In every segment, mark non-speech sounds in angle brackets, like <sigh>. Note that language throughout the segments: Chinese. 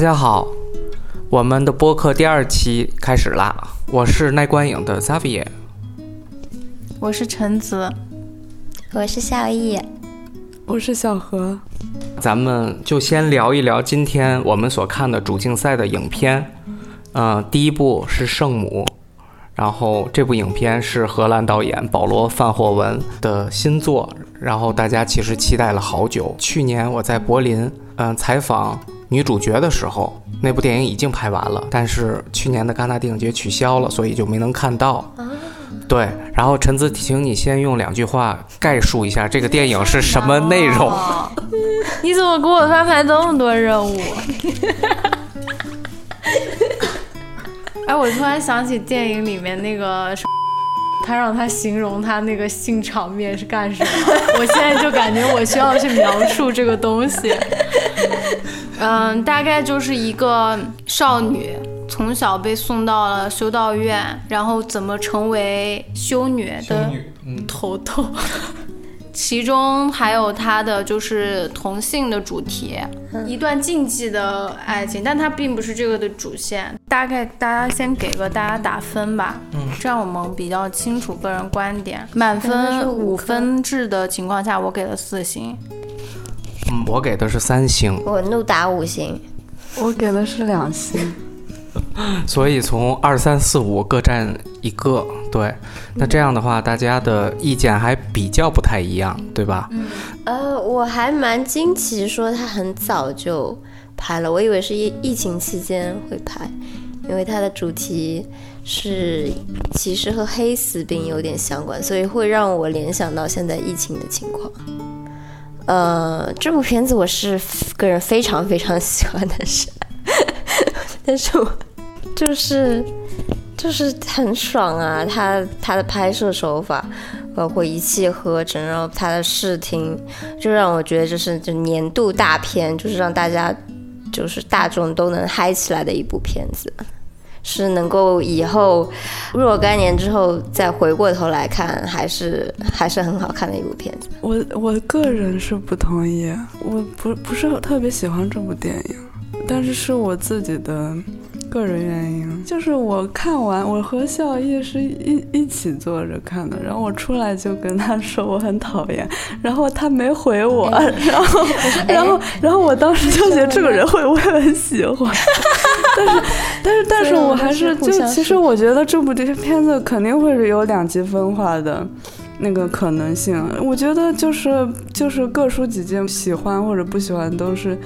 大家好，我们的播客第二期开始啦！我是耐观影的 Xavier，我是陈子，我是孝义，我是小何。咱们就先聊一聊今天我们所看的主竞赛的影片。嗯，第一部是《圣母》，然后这部影片是荷兰导演保罗·范霍文的新作，然后大家其实期待了好久。去年我在柏林，嗯，采访女主角的时候，那部电影已经拍完了，但是去年的戛纳电影节取消了，所以就没能看到。对，然后陈子，请你先用两句话概述一下这个电影是什么内容。你怎么给我安排这么多任务？<laughs> 哎，我突然想起电影里面那个，他让他形容他那个性场面是干什么，<laughs> 我现在就感觉我需要去描述这个东西。嗯，大概就是一个少女从小被送到了修道院，然后怎么成为修女的头头。<laughs> 其中还有她的就是同性的主题，一段禁忌的爱情，但它并不是这个的主线。大概大家先给个大家打分吧，嗯，这样我们比较清楚个人观点。满分五分制的情况下，我给了四星。嗯，我给的是三星。我怒打五星。我给的是两星。<laughs> 所以从二三四五各占一个，对，那这样的话，大家的意见还比较不太一样，对吧？嗯，呃，我还蛮惊奇，说他很早就拍了，我以为是疫疫情期间会拍，因为它的主题是其实和黑死病有点相关，所以会让我联想到现在疫情的情况。呃，这部片子我是个人非常非常喜欢的是。但是我就是就是很爽啊！他他的拍摄手法，包括一气呵成，然后他的视听，就让我觉得这是就年度大片，就是让大家就是大众都能嗨起来的一部片子，是能够以后若干年之后再回过头来看，还是还是很好看的一部片子。我我个人是不同意，我不不是特别喜欢这部电影。但是是我自己的个人原因，就是我看完，我和笑意是一一起坐着看的，然后我出来就跟他说我很讨厌，然后他没回我，然后然后然后我当时就觉得这个人会不会很喜欢，但是 <laughs> 但是但是我还是就其实我觉得这部这片子肯定会是有两极分化的那个可能性，我觉得就是就是各抒己见，喜欢或者不喜欢都是。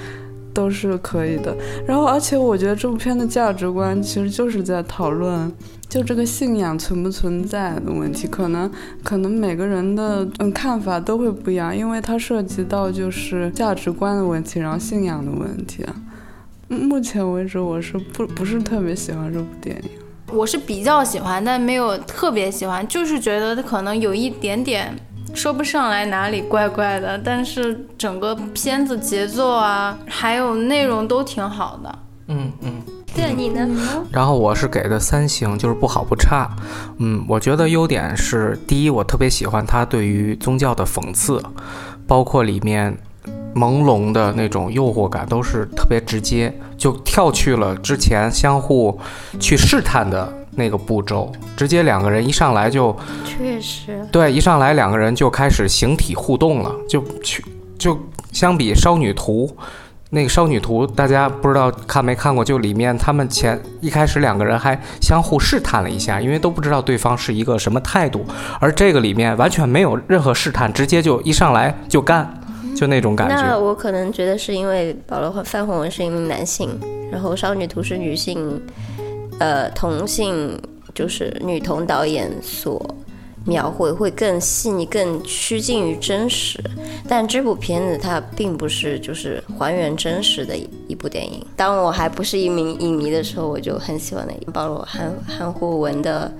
都是可以的，然后而且我觉得这部片的价值观其实就是在讨论，就这个信仰存不存在的问题，可能可能每个人的嗯看法都会不一样，因为它涉及到就是价值观的问题，然后信仰的问题。目前为止我是不不是特别喜欢这部电影，我是比较喜欢，但没有特别喜欢，就是觉得它可能有一点点。说不上来哪里怪怪的，但是整个片子节奏啊，还有内容都挺好的。嗯嗯，对你呢？然后我是给的三星，就是不好不差。嗯，我觉得优点是，第一，我特别喜欢它对于宗教的讽刺，包括里面朦胧的那种诱惑感，都是特别直接，就跳去了之前相互去试探的。那个步骤，直接两个人一上来就，确实，对，一上来两个人就开始形体互动了，就去就相比《少女图》，那个《少女图》，大家不知道看没看过？就里面他们前一开始两个人还相互试探了一下，因为都不知道对方是一个什么态度，而这个里面完全没有任何试探，直接就一上来就干，就那种感觉。那我可能觉得是因为保罗范霍文是一名男性，然后《少女图》是女性。呃，同性就是女同导演所描绘会更细腻、更趋近于真实，但这部片子它并不是就是还原真实的一一部电影。当我还不是一名影迷的时候，我就很喜欢的保罗汉汉霍文的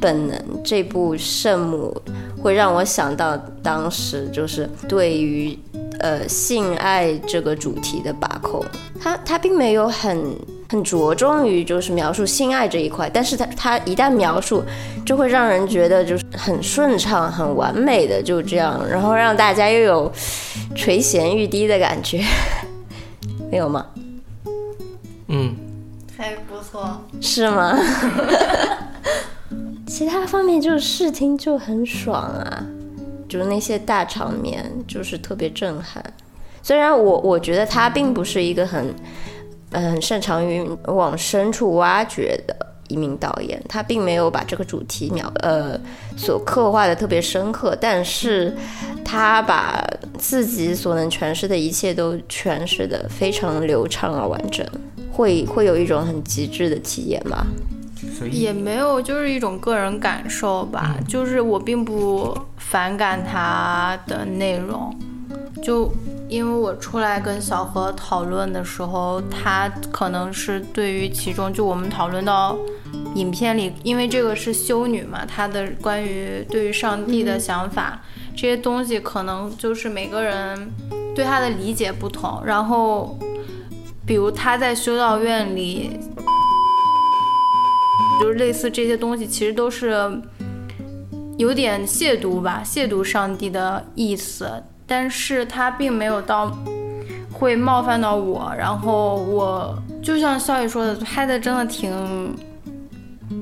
本能。这部《圣母》会让我想到当时就是对于呃性爱这个主题的把控，他他并没有很。很着重于就是描述性爱这一块，但是他他一旦描述，就会让人觉得就是很顺畅、很完美的就这样，然后让大家又有垂涎欲滴的感觉，<laughs> 没有吗？嗯，还不错。是吗？<laughs> 其他方面就是视听就很爽啊，就是那些大场面就是特别震撼。虽然我我觉得他并不是一个很嗯擅长于往深处挖掘的一名导演，他并没有把这个主题描呃所刻画的特别深刻，但是他把自己所能诠释的一切都诠释的非常流畅而完整，会会有一种很极致的体验吧。所以也没有，就是一种个人感受吧。就是我并不反感他的内容，就因为我出来跟小何讨论的时候，他可能是对于其中就我们讨论到影片里，因为这个是修女嘛，她的关于对于上帝的想法、这些东西，可能就是每个人对他的理解不同。然后，比如他在修道院里。就是类似这些东西，其实都是有点亵渎吧，亵渎上帝的意思。但是他并没有到会冒犯到我。然后我就像笑宇说的，拍的真的挺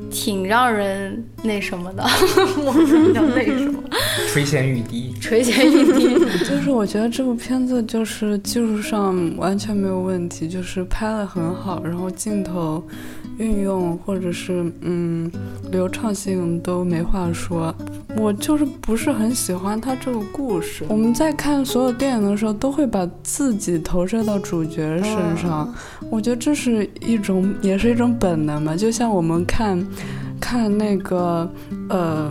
挺让人那什么的。我不知道那什么，垂涎欲滴。垂涎欲滴。<laughs> 就是我觉得这部片子就是技术上完全没有问题，就是拍的很好，然后镜头。运用或者是嗯流畅性都没话说，我就是不是很喜欢他这个故事。我们在看所有电影的时候，都会把自己投射到主角身上，我觉得这是一种也是一种本能嘛，就像我们看。看那个，呃，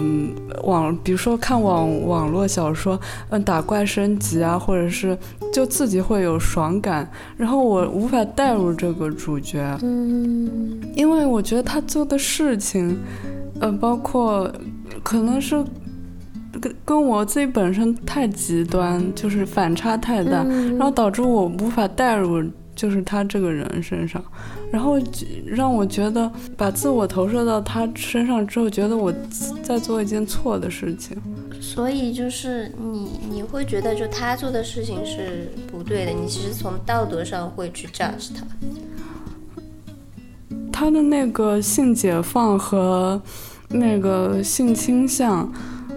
网，比如说看网网络小说，嗯，打怪升级啊，或者是就自己会有爽感，然后我无法带入这个主角，嗯，因为我觉得他做的事情，呃，包括可能是跟跟我自己本身太极端，就是反差太大，然后导致我无法带入。就是他这个人身上，然后让我觉得把自我投射到他身上之后，觉得我在做一件错的事情。所以就是你你会觉得就他做的事情是不对的，你其实从道德上会去 judge 他。他的那个性解放和那个性倾向，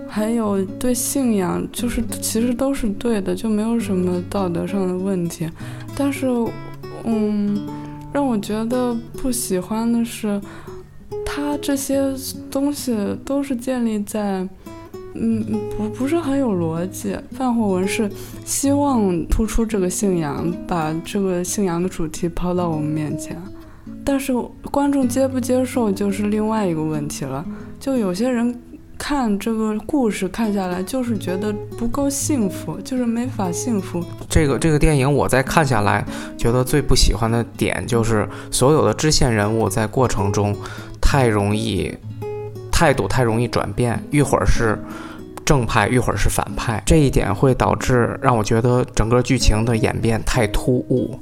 还有对信仰，就是其实都是对的，就没有什么道德上的问题，但是。嗯，让我觉得不喜欢的是，他这些东西都是建立在，嗯，不不是很有逻辑。范火文是希望突出这个信仰，把这个信仰的主题抛到我们面前，但是观众接不接受就是另外一个问题了。就有些人。看这个故事看下来，就是觉得不够幸福，就是没法幸福。这个这个电影我在看下来，觉得最不喜欢的点就是所有的支线人物在过程中太容易态度太容易转变，一会儿是正派，一会儿是反派，这一点会导致让我觉得整个剧情的演变太突兀。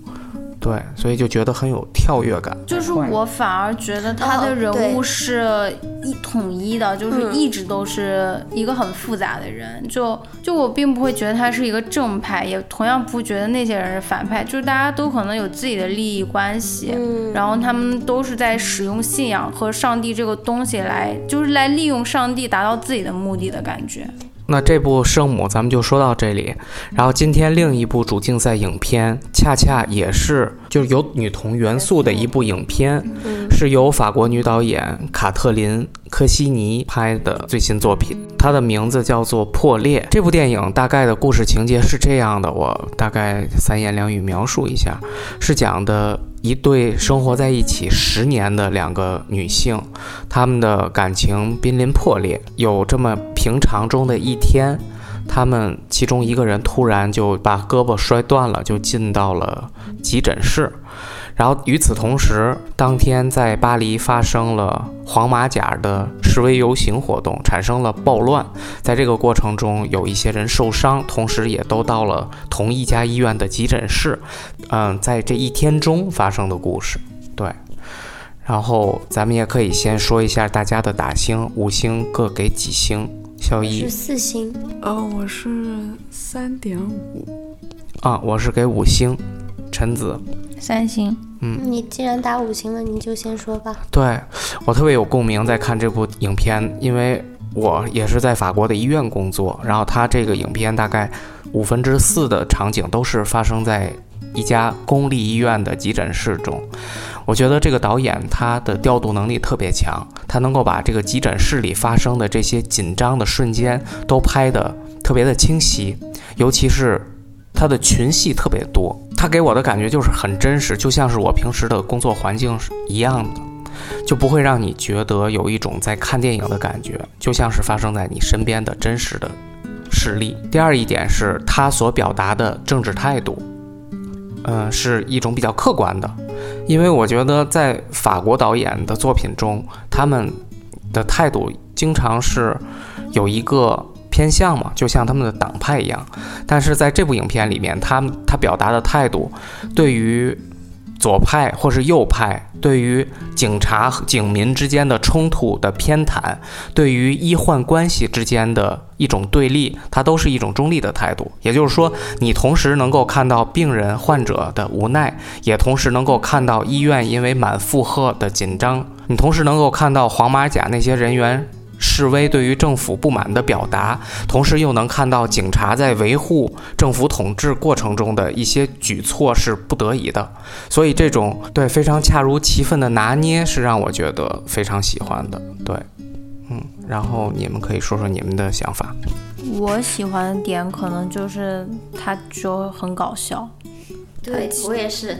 对，所以就觉得很有跳跃感。就是我反而觉得他的人物是一统一的，就是一直都是一个很复杂的人。就就我并不会觉得他是一个正派，也同样不觉得那些人是反派。就是大家都可能有自己的利益关系，然后他们都是在使用信仰和上帝这个东西来，就是来利用上帝达到自己的目的的感觉。那这部《圣母》咱们就说到这里，然后今天另一部主竞赛影片，恰恰也是就有女童元素的一部影片，是由法国女导演卡特琳·科西尼拍的最新作品，它的名字叫做《破裂》。这部电影大概的故事情节是这样的，我大概三言两语描述一下，是讲的。一对生活在一起十年的两个女性，她们的感情濒临破裂。有这么平常中的一天，他们其中一个人突然就把胳膊摔断了，就进到了急诊室。然后与此同时，当天在巴黎发生了黄马甲的示威游行活动，产生了暴乱。在这个过程中，有一些人受伤，同时也都到了同一家医院的急诊室。嗯，在这一天中发生的故事，对。然后咱们也可以先说一下大家的打星，五星各给几星？小一是四星，哦，我是三点五。啊，我是给五星。陈子，三星。嗯，你既然打五星了，你就先说吧。对我特别有共鸣，在看这部影片，因为我也是在法国的医院工作，然后他这个影片大概五分之四的场景都是发生在一家公立医院的急诊室中。我觉得这个导演他的调度能力特别强，他能够把这个急诊室里发生的这些紧张的瞬间都拍得特别的清晰，尤其是他的群戏特别多。他给我的感觉就是很真实，就像是我平时的工作环境是一样的，就不会让你觉得有一种在看电影的感觉，就像是发生在你身边的真实的事例。第二一点是他所表达的政治态度，嗯，是一种比较客观的，因为我觉得在法国导演的作品中，他们的态度经常是有一个。偏向嘛，就像他们的党派一样，但是在这部影片里面，他他表达的态度，对于左派或是右派，对于警察和警民之间的冲突的偏袒，对于医患关系之间的一种对立，它都是一种中立的态度。也就是说，你同时能够看到病人患者的无奈，也同时能够看到医院因为满负荷的紧张，你同时能够看到黄马甲那些人员。示威对于政府不满的表达，同时又能看到警察在维护政府统治过程中的一些举措是不得已的，所以这种对非常恰如其分的拿捏是让我觉得非常喜欢的。对，嗯，然后你们可以说说你们的想法。我喜欢的点可能就是他就很搞笑，对我也是。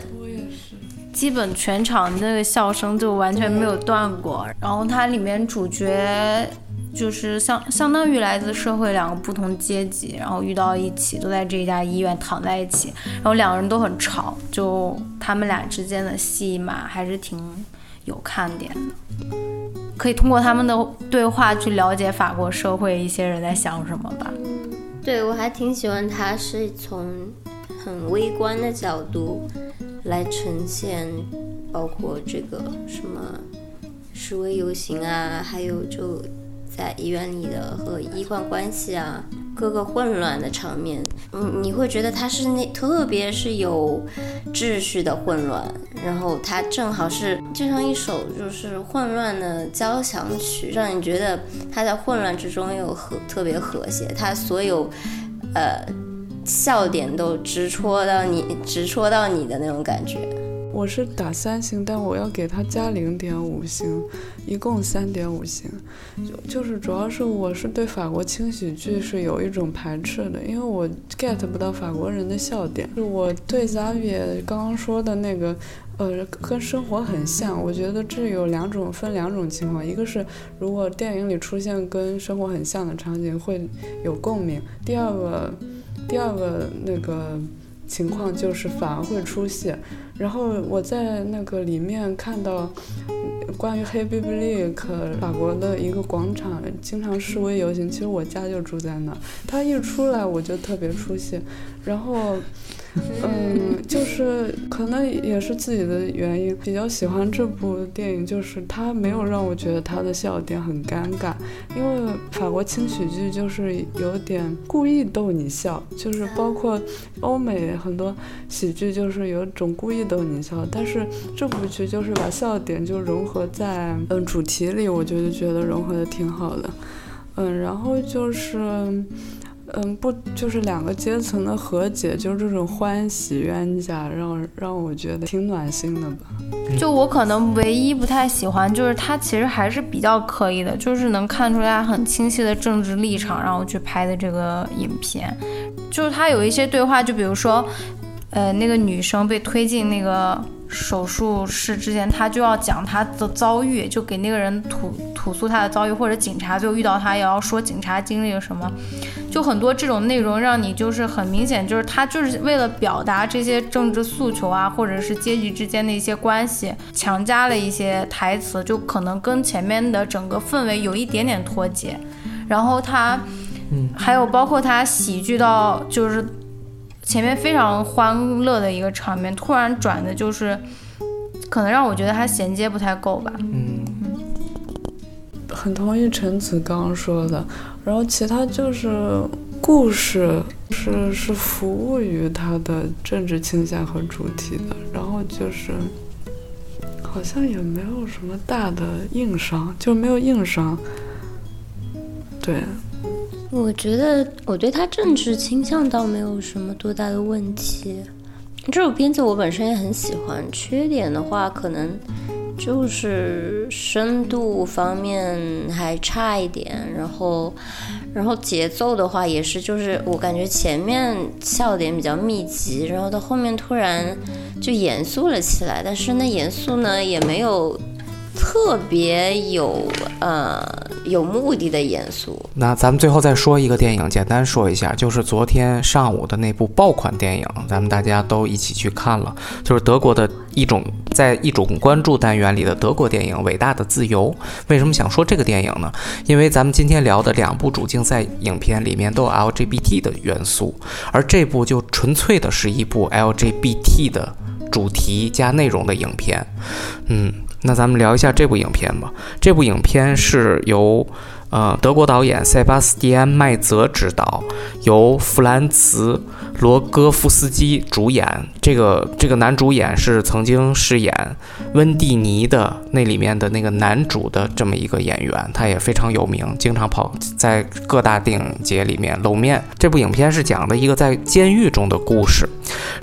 基本全场那个笑声就完全没有断过，然后它里面主角就是相相当于来自社会两个不同阶级，然后遇到一起，都在这家医院躺在一起，然后两个人都很吵，就他们俩之间的戏码还是挺有看点的，可以通过他们的对话去了解法国社会一些人在想什么吧。对我还挺喜欢他是从很微观的角度。来呈现，包括这个什么示威游行啊，还有就在医院里的和医患关系啊，各个混乱的场面，嗯，你会觉得它是那特别是有秩序的混乱，然后它正好是就像一首就是混乱的交响曲，让你觉得它在混乱之中又和特别和谐，它所有，呃。笑点都直戳到你，直戳到你的那种感觉。我是打三星，但我要给他加零点五星，一共三点五星。就就是主要是我是对法国轻喜剧是有一种排斥的，因为我 get 不到法国人的笑点。就我对 Xavier 刚刚说的那个，呃，跟生活很像。我觉得这有两种，分两种情况，一个是如果电影里出现跟生活很像的场景会有共鸣，第二个。第二个那个情况就是反而会出戏，然后我在那个里面看到关于黑 b i b l i 法国的一个广场经常示威游行，其实我家就住在那儿，他一出来我就特别出戏，然后。<laughs> 嗯，就是可能也是自己的原因，比较喜欢这部电影，就是它没有让我觉得它的笑点很尴尬，因为法国轻喜剧就是有点故意逗你笑，就是包括欧美很多喜剧就是有种故意逗你笑，但是这部剧就是把笑点就融合在嗯主题里，我就觉得融合的挺好的，嗯，然后就是。嗯，不，就是两个阶层的和解，就是这种欢喜冤家，让让我觉得挺暖心的吧。就我可能唯一不太喜欢，就是他其实还是比较刻意的，就是能看出来很清晰的政治立场，然后去拍的这个影片。就是他有一些对话，就比如说，呃，那个女生被推进那个。手术室之前，他就要讲他的遭遇，就给那个人吐吐诉他的遭遇，或者警察最后遇到他也要说警察经历了什么，就很多这种内容让你就是很明显，就是他就是为了表达这些政治诉求啊，或者是阶级之间的一些关系，强加了一些台词，就可能跟前面的整个氛围有一点点脱节。然后他，嗯，还有包括他喜剧到就是。前面非常欢乐的一个场面，突然转的就是，可能让我觉得它衔接不太够吧。嗯，很同意陈子刚说的。然后其他就是故事是是服务于他的政治倾向和主题的。然后就是好像也没有什么大的硬伤，就没有硬伤。对，我觉得我对他政治倾向倒没有什么多大的问题。这首片子我本身也很喜欢，缺点的话可能就是深度方面还差一点，然后，然后节奏的话也是，就是我感觉前面笑点比较密集，然后到后面突然就严肃了起来，但是那严肃呢也没有。特别有呃有目的的严肃。那咱们最后再说一个电影，简单说一下，就是昨天上午的那部爆款电影，咱们大家都一起去看了，就是德国的一种在一种关注单元里的德国电影《伟大的自由》。为什么想说这个电影呢？因为咱们今天聊的两部主竞赛影片里面都有 LGBT 的元素，而这部就纯粹的是一部 LGBT 的主题加内容的影片。嗯。那咱们聊一下这部影片吧。这部影片是由。呃，德国导演塞巴斯蒂安·麦泽执导，由弗兰茨·罗戈夫斯基主演。这个这个男主演是曾经饰演温蒂尼的那里面的那个男主的这么一个演员，他也非常有名，经常跑在各大电影节里面露面。这部影片是讲的一个在监狱中的故事，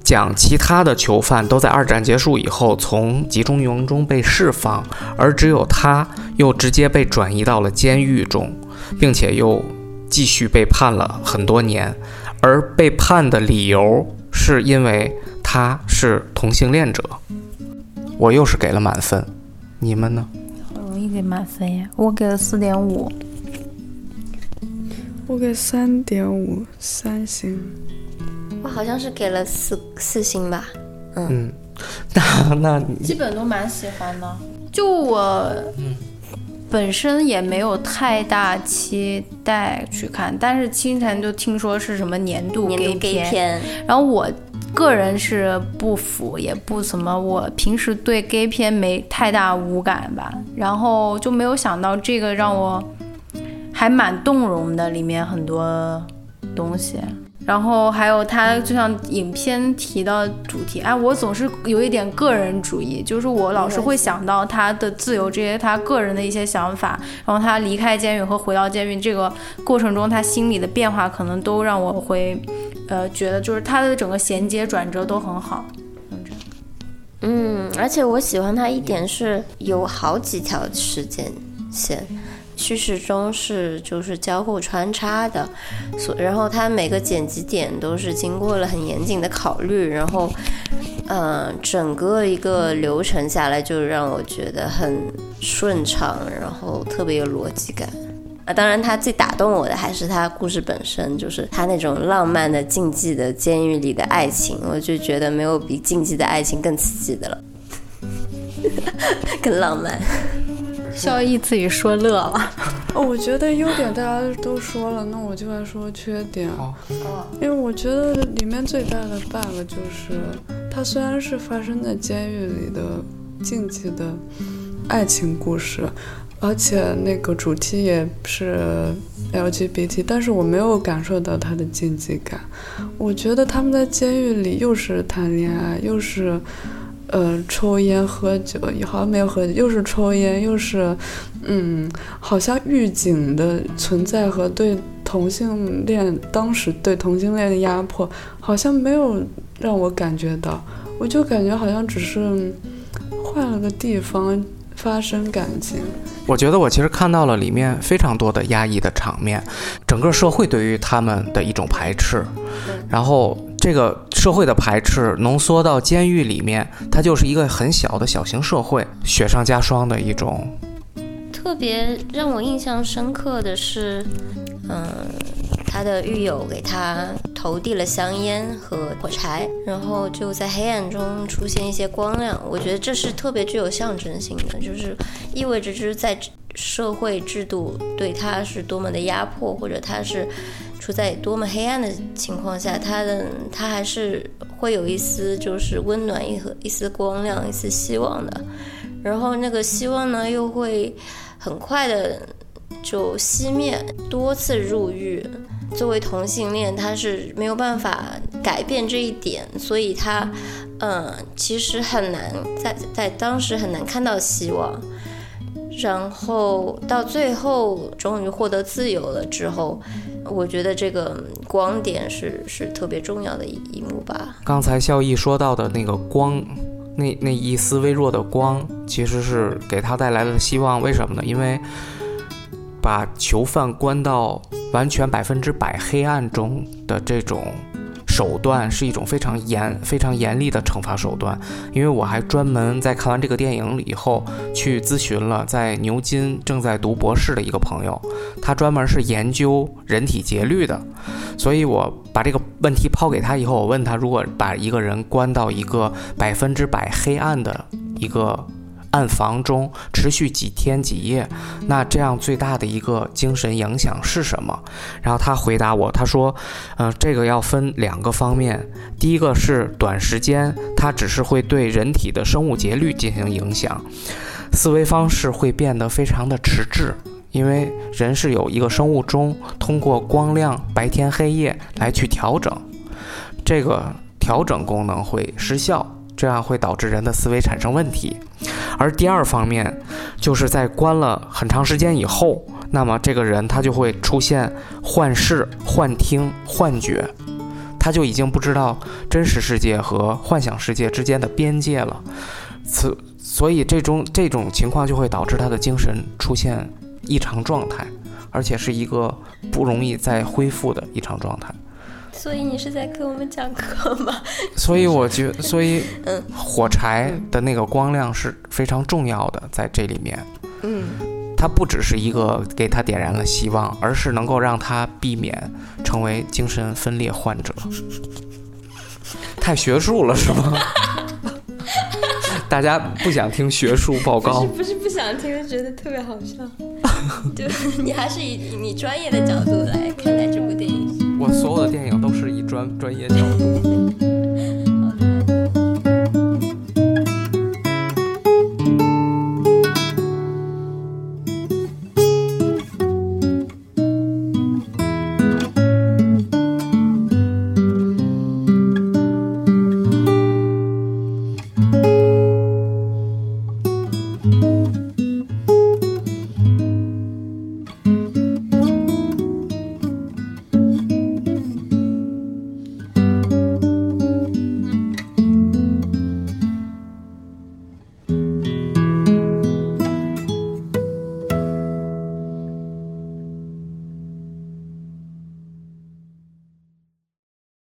讲其他的囚犯都在二战结束以后从集中营中被释放，而只有他又直接被转移到了监狱中。并且又继续被判了很多年，而被判的理由是因为他是同性恋者。我又是给了满分，你们呢？好容易给满分呀！我给了四点五，我给三点五，三星。我好像是给了四四星吧。嗯，<laughs> 那那基本都蛮喜欢的。就我。本身也没有太大期待去看，但是清晨就听说是什么年度 gay 片，然后我个人是不服，也不怎么，我平时对 gay 片没太大无感吧，然后就没有想到这个让我还蛮动容的，里面很多东西。然后还有他，就像影片提到主题，哎，我总是有一点个人主义，就是我老是会想到他的自由这些他个人的一些想法，然后他离开监狱和回到监狱这个过程中，他心里的变化可能都让我会，呃，觉得就是他的整个衔接转折都很好。嗯，而且我喜欢他一点是有好几条时间线。叙事中是就是交互穿插的，所然后它每个剪辑点都是经过了很严谨的考虑，然后，嗯，整个一个流程下来就让我觉得很顺畅，然后特别有逻辑感。啊，当然，它最打动我的还是它故事本身，就是它那种浪漫的禁忌的监狱里的爱情，我就觉得没有比禁忌的爱情更刺激的了，<laughs> 更浪漫。萧逸自己说乐了。哦，我觉得优点大家都说了，那我就来说缺点。因为我觉得里面最大的 bug 就是，它虽然是发生在监狱里的禁忌的爱情故事，而且那个主题也是 LGBT，但是我没有感受到它的禁忌感。我觉得他们在监狱里又是谈恋爱，又是。呃，抽烟喝酒，好像没有喝酒，又是抽烟，又是，嗯，好像狱警的存在和对同性恋当时对同性恋的压迫，好像没有让我感觉到，我就感觉好像只是换了个地方发生感情。我觉得我其实看到了里面非常多的压抑的场面，整个社会对于他们的一种排斥，然后。这个社会的排斥浓缩到监狱里面，它就是一个很小的小型社会，雪上加霜的一种。特别让我印象深刻的是，嗯，他的狱友给他投递了香烟和火柴，然后就在黑暗中出现一些光亮。我觉得这是特别具有象征性的，就是意味着就是在社会制度对他是多么的压迫，或者他是。处在多么黑暗的情况下，他的他还是会有一丝就是温暖一和一丝光亮一丝希望的，然后那个希望呢又会很快的就熄灭。多次入狱，作为同性恋，他是没有办法改变这一点，所以他嗯，其实很难在在当时很难看到希望。然后到最后终于获得自由了之后，我觉得这个光点是是特别重要的一一幕吧。刚才孝义说到的那个光，那那一丝微弱的光，其实是给他带来了希望。为什么呢？因为把囚犯关到完全百分之百黑暗中的这种。手段是一种非常严、非常严厉的惩罚手段，因为我还专门在看完这个电影以后去咨询了在牛津正在读博士的一个朋友，他专门是研究人体节律的，所以我把这个问题抛给他以后，我问他，如果把一个人关到一个百分之百黑暗的一个。暗房中持续几天几夜，那这样最大的一个精神影响是什么？然后他回答我，他说：“嗯，这个要分两个方面。第一个是短时间，它只是会对人体的生物节律进行影响，思维方式会变得非常的迟滞，因为人是有一个生物钟，通过光亮、白天黑夜来去调整，这个调整功能会失效。”这样会导致人的思维产生问题，而第二方面，就是在关了很长时间以后，那么这个人他就会出现幻视、幻听、幻觉，他就已经不知道真实世界和幻想世界之间的边界了。此所以这种这种情况就会导致他的精神出现异常状态，而且是一个不容易再恢复的异常状态。所以你是在给我们讲课吗？<laughs> 所以我觉，所以，嗯，火柴的那个光亮是非常重要的，在这里面，嗯，它不只是一个给他点燃了希望，而是能够让他避免成为精神分裂患者。<laughs> 太学术了是吗？<laughs> 大家不想听学术报告？不是不是不想听，觉得特别好笑。对，你还是以你专业的角度来看待这部电影。所有的电影都是以专专业角度。